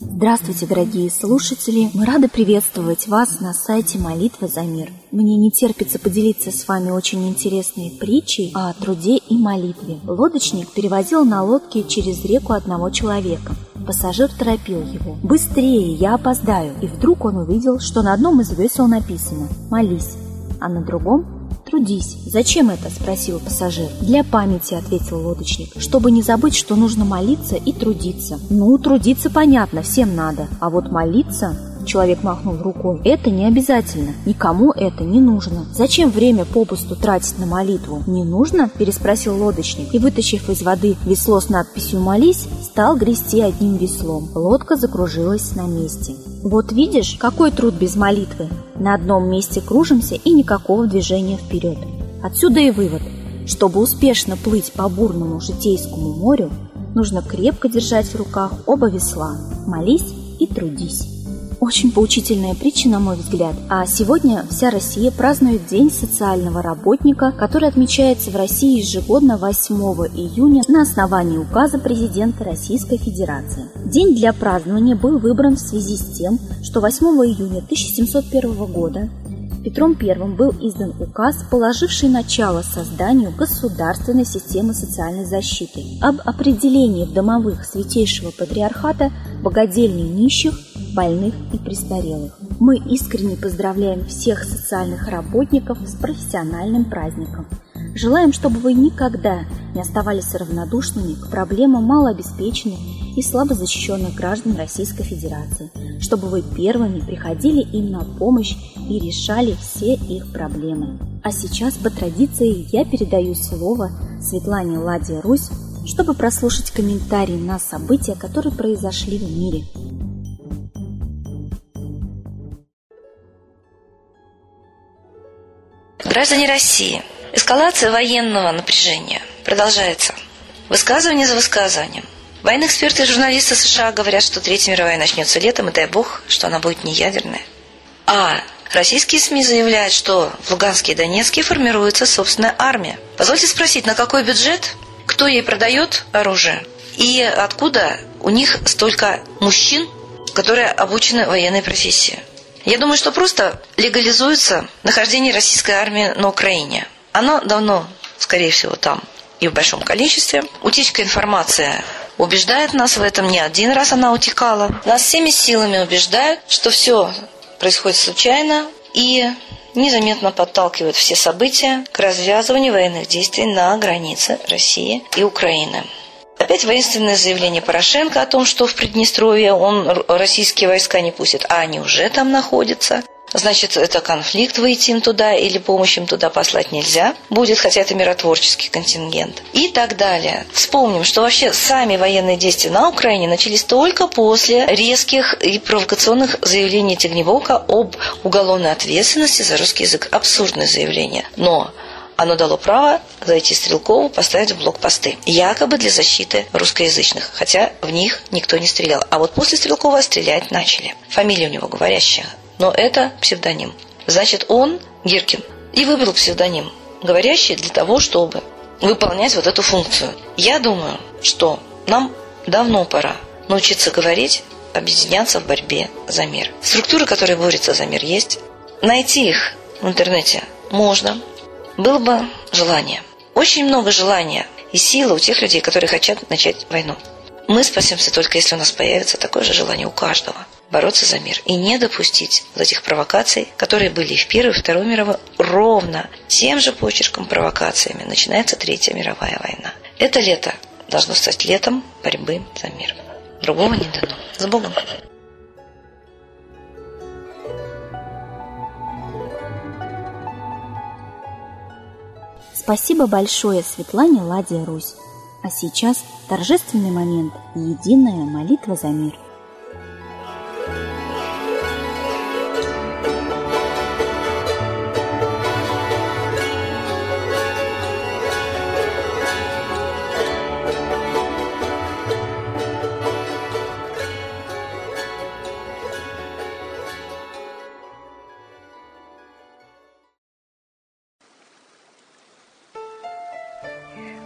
Здравствуйте, дорогие слушатели! Мы рады приветствовать вас на сайте «Молитва за мир». Мне не терпится поделиться с вами очень интересной притчей о труде и молитве. Лодочник перевозил на лодке через реку одного человека. Пассажир торопил его. «Быстрее, я опоздаю!» И вдруг он увидел, что на одном из весел написано «Молись», а на другом «Трудись». «Зачем это?» – спросил пассажир. «Для памяти», – ответил лодочник, «чтобы не забыть, что нужно молиться и трудиться». «Ну, трудиться понятно, всем надо, а вот молиться Человек махнул рукой. Это не обязательно. Никому это не нужно. Зачем время попусту тратить на молитву? Не нужно? Переспросил лодочник и, вытащив из воды весло с надписью «Молись», стал грести одним веслом. Лодка закружилась на месте. Вот видишь, какой труд без молитвы. На одном месте кружимся и никакого движения вперед. Отсюда и вывод. Чтобы успешно плыть по бурному житейскому морю, нужно крепко держать в руках оба весла. Молись и трудись. Очень поучительная притча, на мой взгляд. А сегодня вся Россия празднует День социального работника, который отмечается в России ежегодно 8 июня на основании указа президента Российской Федерации. День для празднования был выбран в связи с тем, что 8 июня 1701 года Петром I был издан указ, положивший начало созданию государственной системы социальной защиты об определении в домовых Святейшего Патриархата богадельни нищих больных и престарелых. Мы искренне поздравляем всех социальных работников с профессиональным праздником. Желаем, чтобы вы никогда не оставались равнодушными к проблемам малообеспеченных и слабо защищенных граждан Российской Федерации, чтобы вы первыми приходили им на помощь и решали все их проблемы. А сейчас по традиции я передаю слово Светлане Ладе Русь, чтобы прослушать комментарии на события, которые произошли в мире. Граждане России, эскалация военного напряжения продолжается. Высказывание за высказыванием. Военные эксперты и журналисты США говорят, что Третья мировая начнется летом, и дай бог, что она будет не ядерная. А российские СМИ заявляют, что в Луганске и Донецке формируется собственная армия. Позвольте спросить, на какой бюджет, кто ей продает оружие и откуда у них столько мужчин, которые обучены военной профессии? Я думаю, что просто легализуется нахождение российской армии на Украине. Оно давно, скорее всего, там и в большом количестве. Утечка информации убеждает нас в этом. Не один раз она утекала. Нас всеми силами убеждают, что все происходит случайно и незаметно подталкивают все события к развязыванию военных действий на границе России и Украины. Опять воинственное заявление Порошенко о том, что в Приднестровье он российские войска не пустит, а они уже там находятся. Значит, это конфликт, выйти им туда или помощь им туда послать нельзя будет, хотя это миротворческий контингент. И так далее. Вспомним, что вообще сами военные действия на Украине начались только после резких и провокационных заявлений Тегнебока об уголовной ответственности за русский язык. Абсурдное заявление. Но оно дало право зайти Стрелкову поставить в блокпосты. Якобы для защиты русскоязычных, хотя в них никто не стрелял. А вот после Стрелкова стрелять начали. Фамилия у него говорящая. Но это псевдоним. Значит, он, Гиркин, и выбрал псевдоним, говорящий для того, чтобы выполнять вот эту функцию. Я думаю, что нам давно пора научиться говорить, объединяться в борьбе за мир. Структуры, которые борются за мир, есть. Найти их в интернете можно. Было бы желание. Очень много желания и силы у тех людей, которые хотят начать войну. Мы спасемся только если у нас появится такое же желание у каждого бороться за мир и не допустить вот этих провокаций, которые были в Первой и Второй мировой, ровно тем же почерком провокациями начинается Третья мировая война. Это лето должно стать летом борьбы за мир. Другого не дано. С Богом! Спасибо большое Светлане Ладе Русь. А сейчас торжественный момент – единая молитва за мир –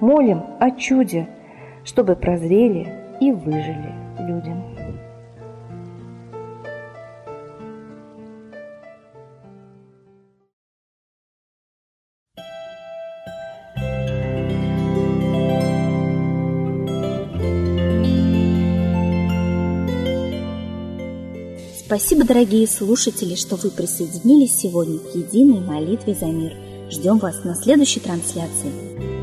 молим о чуде, чтобы прозрели и выжили людям. Спасибо, дорогие слушатели, что вы присоединились сегодня к единой молитве за мир. Ждем вас на следующей трансляции.